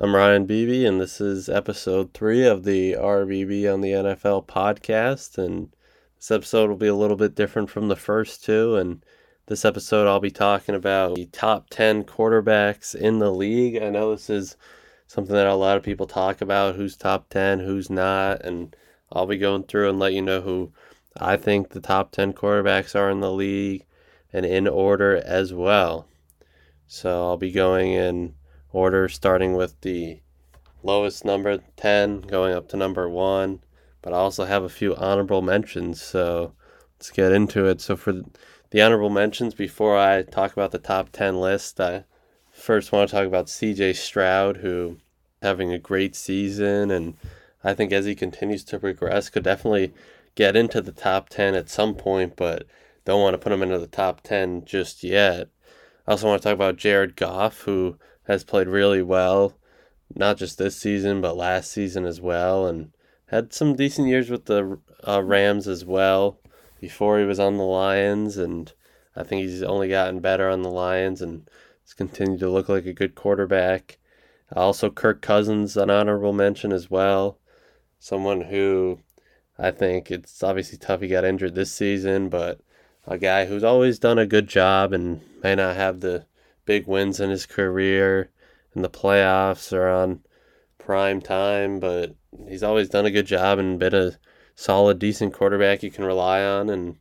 I'm Ryan Beebe, and this is episode three of the RBB on the NFL podcast. And this episode will be a little bit different from the first two. And this episode, I'll be talking about the top 10 quarterbacks in the league. I know this is something that a lot of people talk about who's top 10, who's not. And I'll be going through and let you know who I think the top 10 quarterbacks are in the league and in order as well. So I'll be going in order starting with the lowest number 10 going up to number 1 but i also have a few honorable mentions so let's get into it. So for the honorable mentions before i talk about the top 10 list i first want to talk about cj stroud who having a great season and i think as he continues to progress could definitely get into the top 10 at some point but don't want to put him into the top 10 just yet. I also want to talk about jared goff who has played really well, not just this season, but last season as well, and had some decent years with the uh, Rams as well before he was on the Lions. And I think he's only gotten better on the Lions and has continued to look like a good quarterback. Also, Kirk Cousins, an honorable mention as well. Someone who I think it's obviously tough he got injured this season, but a guy who's always done a good job and may not have the big wins in his career in the playoffs or on prime time, but he's always done a good job and been a solid, decent quarterback you can rely on and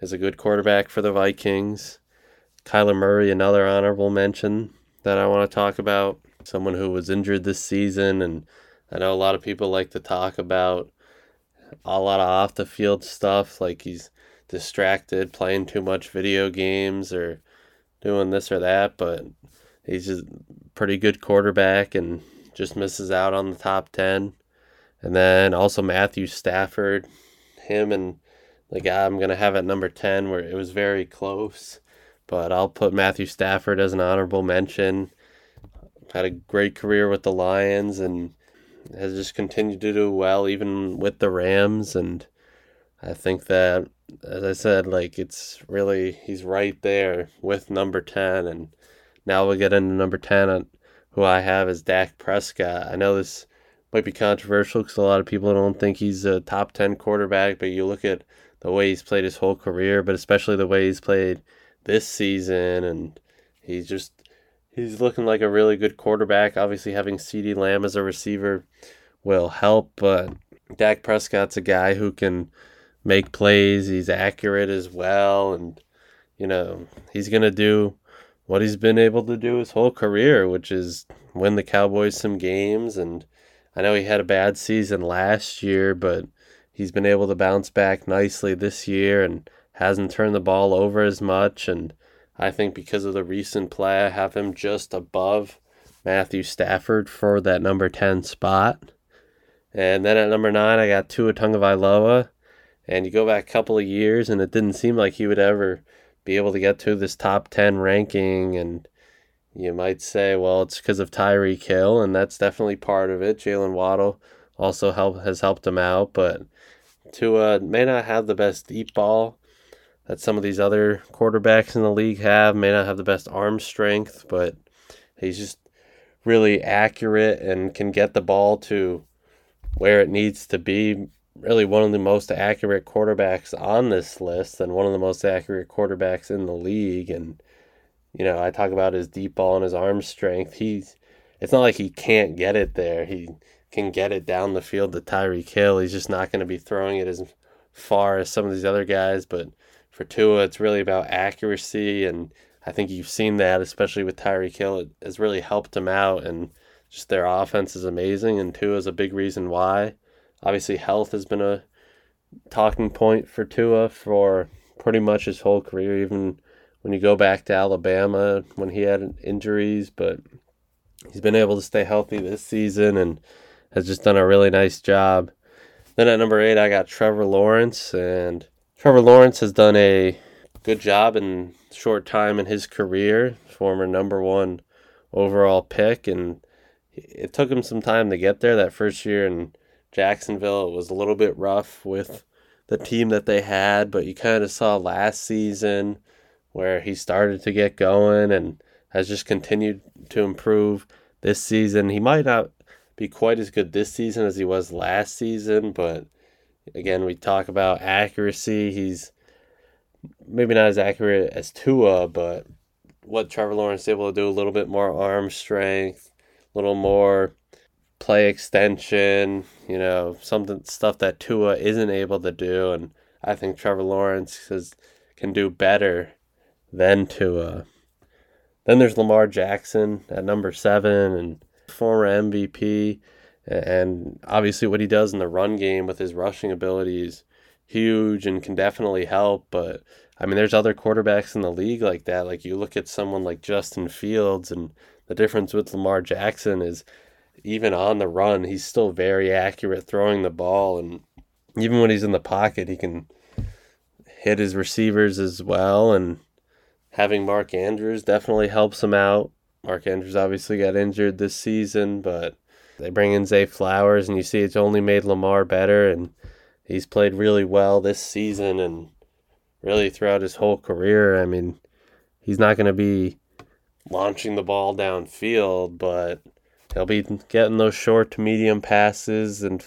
is a good quarterback for the Vikings. Kyler Murray, another honorable mention that I want to talk about. Someone who was injured this season, and I know a lot of people like to talk about a lot of off the field stuff, like he's distracted, playing too much video games, or doing this or that, but he's just pretty good quarterback and just misses out on the top 10. And then also Matthew Stafford, him and the guy I'm going to have at number 10 where it was very close, but I'll put Matthew Stafford as an honorable mention. Had a great career with the Lions and has just continued to do well even with the Rams and I think that as I said, like it's really he's right there with number ten, and now we'll get into number ten, who I have is Dak Prescott. I know this might be controversial because a lot of people don't think he's a top ten quarterback, but you look at the way he's played his whole career, but especially the way he's played this season, and he's just he's looking like a really good quarterback. Obviously, having CeeDee Lamb as a receiver will help, but Dak Prescott's a guy who can make plays. He's accurate as well, and you know he's gonna do what he's been able to do his whole career, which is win the Cowboys some games. And I know he had a bad season last year, but he's been able to bounce back nicely this year and hasn't turned the ball over as much. And I think because of the recent play, I have him just above Matthew Stafford for that number 10 spot. And then at number nine, I got Tua Tagovailoa. And you go back a couple of years, and it didn't seem like he would ever be able to get to this top 10 ranking. And you might say, well, it's because of Tyreek Hill, and that's definitely part of it. Jaylen Waddle also help, has helped him out, but Tua may not have the best deep ball that some of these other quarterbacks in the league have, may not have the best arm strength, but he's just really accurate and can get the ball to where it needs to be really one of the most accurate quarterbacks on this list and one of the most accurate quarterbacks in the league. And, you know, I talk about his deep ball and his arm strength. He's, it's not like he can't get it there. He can get it down the field to Tyreek Hill. He's just not going to be throwing it as far as some of these other guys. But for Tua, it's really about accuracy. And I think you've seen that, especially with Tyreek Hill. It has really helped him out. And just their offense is amazing. And Tua is a big reason why. Obviously, health has been a talking point for Tua for pretty much his whole career, even when you go back to Alabama when he had injuries. But he's been able to stay healthy this season and has just done a really nice job. Then at number eight, I got Trevor Lawrence, and Trevor Lawrence has done a good job in short time in his career. Former number one overall pick, and it took him some time to get there. That first year in Jacksonville. It was a little bit rough with the team that they had, but you kind of saw last season where he started to get going and has just continued to improve. this season. He might not be quite as good this season as he was last season, but again, we talk about accuracy. He's maybe not as accurate as Tua, but what Trevor Lawrence is able to do a little bit more arm strength, a little more play extension, you know, something stuff that Tua isn't able to do and I think Trevor Lawrence is, can do better than Tua. Then there's Lamar Jackson at number 7 and former MVP and obviously what he does in the run game with his rushing abilities huge and can definitely help but I mean, there's other quarterbacks in the league like that. Like you look at someone like Justin Fields, and the difference with Lamar Jackson is even on the run, he's still very accurate throwing the ball, and even when he's in the pocket, he can hit his receivers as well. And having Mark Andrews definitely helps him out. Mark Andrews obviously got injured this season, but they bring in Zay Flowers, and you see it's only made Lamar better, and he's played really well this season, and really throughout his whole career. I mean, he's not going to be launching the ball downfield, but he'll be getting those short to medium passes. And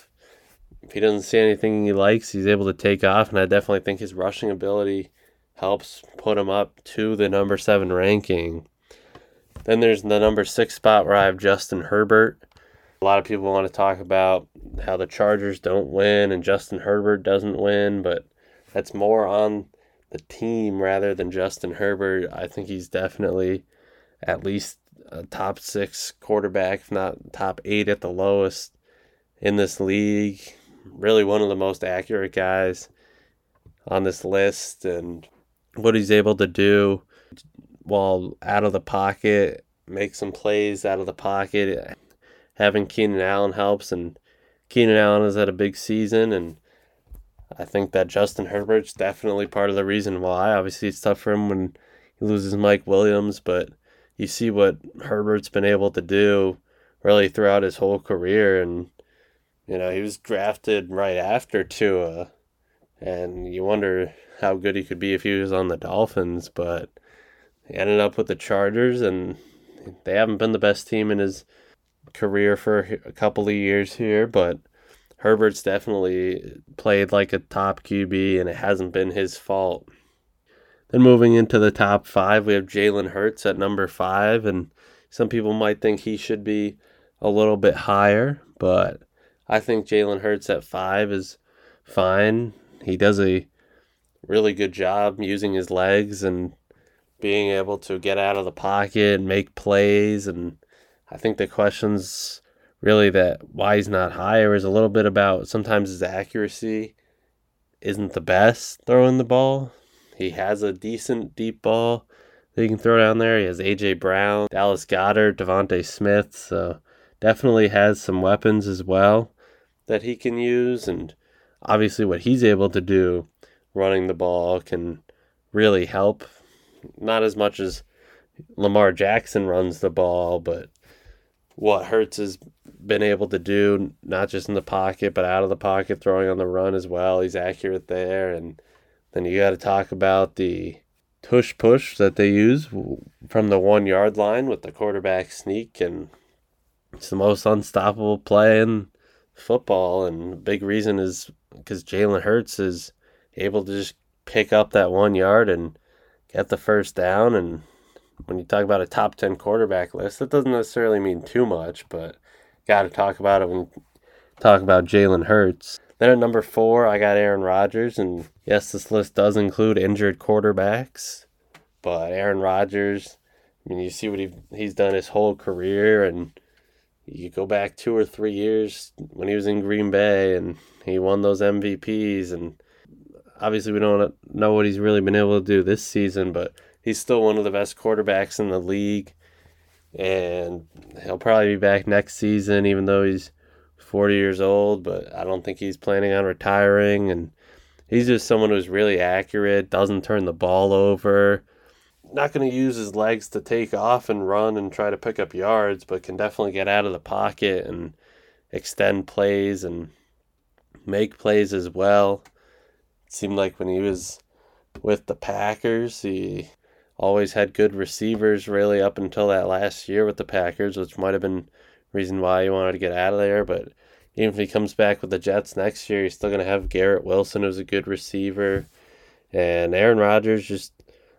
if he doesn't see anything he likes, he's able to take off. And I definitely think his rushing ability helps put him up to the number seven ranking. Then there's the number six spot where I have Justin Herbert. A lot of people want to talk about how the Chargers don't win and Justin Herbert doesn't win, but that's more on the team rather than Justin Herbert. I think he's definitely at least a top six quarterback, if not top eight at the lowest in this league. Really one of the most accurate guys on this list and what he's able to do while out of the pocket, make some plays out of the pocket. Having Keenan Allen helps and Keenan Allen has had a big season and I think that Justin Herbert's definitely part of the reason why. Obviously, it's tough for him when he loses Mike Williams, but you see what Herbert's been able to do really throughout his whole career. And, you know, he was drafted right after Tua, and you wonder how good he could be if he was on the Dolphins, but he ended up with the Chargers, and they haven't been the best team in his career for a couple of years here, but Herbert's definitely played like a top QB, and it hasn't been his fault. Then moving into the top five, we have Jalen Hurts at number five, and some people might think he should be a little bit higher, but I think Jalen Hurts at five is fine. He does a really good job using his legs and being able to get out of the pocket and make plays. And I think the questions really that why he's not higher is a little bit about sometimes his accuracy isn't the best throwing the ball. He has a decent deep ball that he can throw down there. He has AJ Brown, Dallas Goedert, DeVonta Smith, so definitely has some weapons as well that he can use and obviously what he's able to do running the ball can really help. Not as much as Lamar Jackson runs the ball, but what Hurts has been able to do, not just in the pocket, but out of the pocket, throwing on the run as well. He's accurate there. And then you got to talk about the tush push that they use from the one yard line with the quarterback sneak. And it's the most unstoppable play in football. And the big reason is because Jalen Hurts is able to just pick up that one yard and get the first down and when you talk about a top 10 quarterback list, that doesn't necessarily mean too much, but got to talk about it when talk about Jalen Hurts. Then at number four, I got Aaron Rodgers, and yes, this list does include injured quarterbacks, but Aaron Rodgers, I mean, you see what he he's done his whole career, and you go back two or three years when he was in Green Bay, and he won those MVPs, and obviously we don't know what he's really been able to do this season, but he's still one of the best quarterbacks in the league. And he'll probably be back next season, even though he's 40 years old. But I don't think he's planning on retiring. And he's just someone who's really accurate, doesn't turn the ball over. Not going to use his legs to take off and run and try to pick up yards, but can definitely get out of the pocket and extend plays and make plays as well. It seemed like when he was with the Packers, he always had good receivers really up until that last year with the Packers, which might have been reason why he wanted to get out of there. But even if he comes back with the Jets next year, he's still going to have Garrett Wilson, who's a good receiver, and Aaron Rodgers, just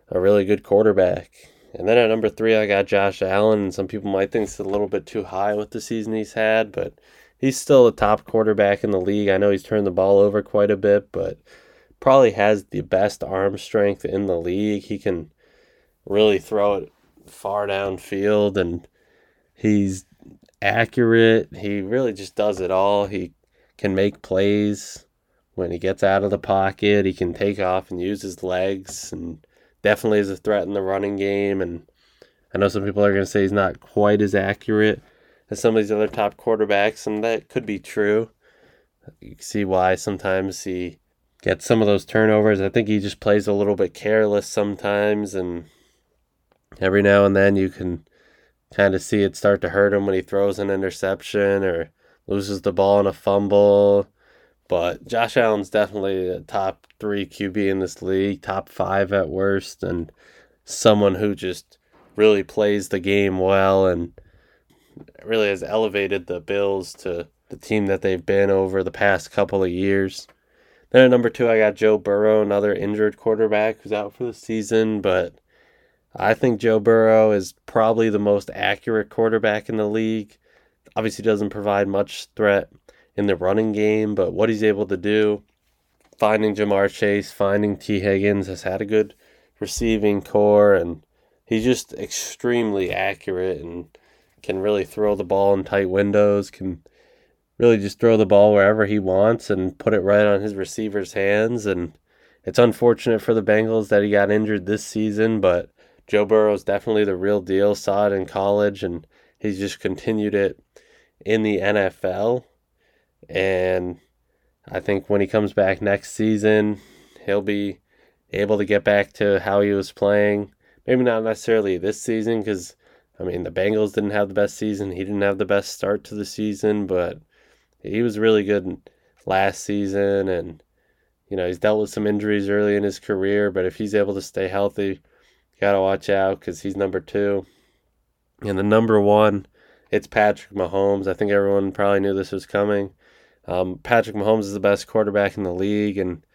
a really good quarterback. And then at number three, I got Josh Allen. Some people might think it's a little bit too high with the season he's had, but he's still a top quarterback in the league. I know he's turned the ball over quite a bit, but probably has the best arm strength in the league. He can really throw it far downfield and he's accurate. He really just does it all. He can make plays when he gets out of the pocket. He can take off and use his legs and definitely is a threat in the running game. And I know some people are going to say he's not quite as accurate as some of these other top quarterbacks, and that could be true. You see why sometimes he gets some of those turnovers. I think he just plays a little bit careless sometimes, and every now and then you can kind of see it start to hurt him when he throws an interception or loses the ball in a fumble. But Josh Allen's definitely a top three QB in this league, top five at worst, and someone who just really plays the game well and really has elevated the Bills to the team that they've been over the past couple of years. Then at number two, I got Joe Burrow, another injured quarterback who's out for the season, but I think Joe Burrow is probably the most accurate quarterback in the league. Obviously, doesn't provide much threat in the running game, but what he's able to do, finding Ja'Marr Chase, finding Tee Higgins, has had a good receiving corps, and he's just extremely accurate and can really throw the ball in tight windows, can really just throw the ball wherever he wants and put it right on his receiver's hands. And it's unfortunate for the Bengals that he got injured this season, but Joe Burrow is definitely the real deal. Saw it in college, and he's just continued it in the NFL. And I think when he comes back next season, he'll be able to get back to how he was playing. Maybe not necessarily this season, because I mean the Bengals didn't have the best season. He didn't have the best start to the season, but he was really good last season, and you know he's dealt with some injuries early in his career. But if he's able to stay healthy, gotta watch out because he's number two. And the number one, it's Patrick Mahomes. I think everyone probably knew this was coming. Um, Patrick Mahomes is the best quarterback in the league, and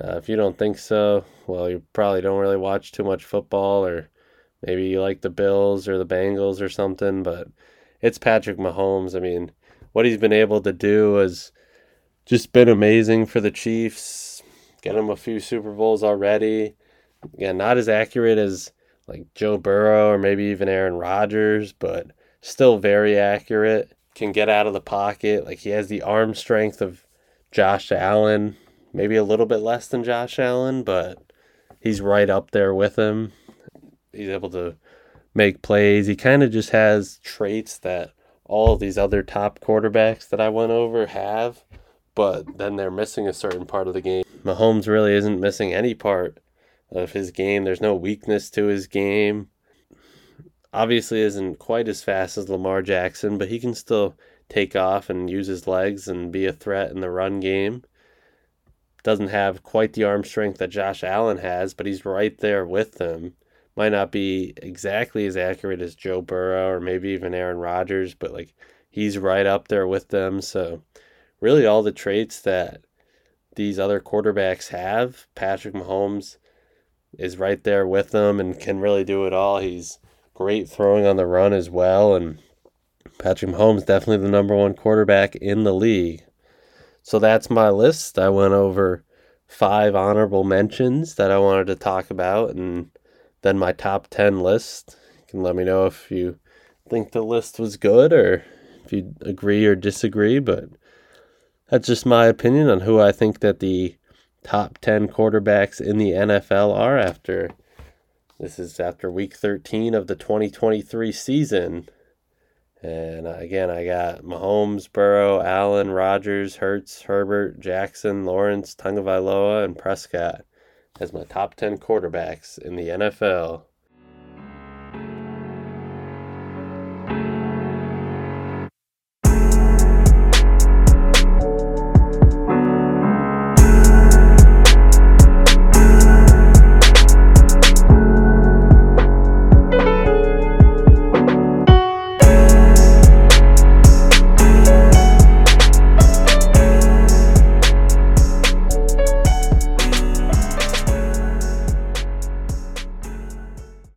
uh, if you don't think so, well, you probably don't really watch too much football, or maybe you like the Bills or the Bengals or something. But it's Patrick Mahomes. I mean, what he's been able to do has just been amazing for the Chiefs. Get him a few Super Bowls already. Again, not as accurate as like Joe Burrow or maybe even Aaron Rodgers, but still very accurate. Can get out of the pocket. Like he has the arm strength of Josh Allen, maybe a little bit less than Josh Allen, but he's right up there with him. He's able to make plays. He kind of just has traits that all these other top quarterbacks that I went over have, but then they're missing a certain part of the game. Mahomes really isn't missing any part of his game. There's no weakness to his game. Obviously, isn't quite as fast as Lamar Jackson, but he can still take off and use his legs and be a threat in the run game. Doesn't have quite the arm strength that Josh Allen has, but he's right there with them. Might not be exactly as accurate as Joe Burrow or maybe even Aaron Rodgers, but like he's right up there with them. So, really, all the traits that these other quarterbacks have, Patrick Mahomes is right there with them and can really do it all. He's great throwing on the run as well. And Patrick Mahomes definitely the number one quarterback in the league. So that's my list. I went over five honorable mentions that I wanted to talk about and then my top 10 list. You can let me know if you think the list was good or if you agree or disagree, but that's just my opinion on who I think that the top 10 quarterbacks in the NFL are after this is after week 13 of the 2023 season. And uh, again, I got Mahomes, Burrow, Allen, Rodgers, Hurts, Herbert, Jackson, Lawrence, Tagovailoa, and Prescott as my top 10 quarterbacks in the NFL.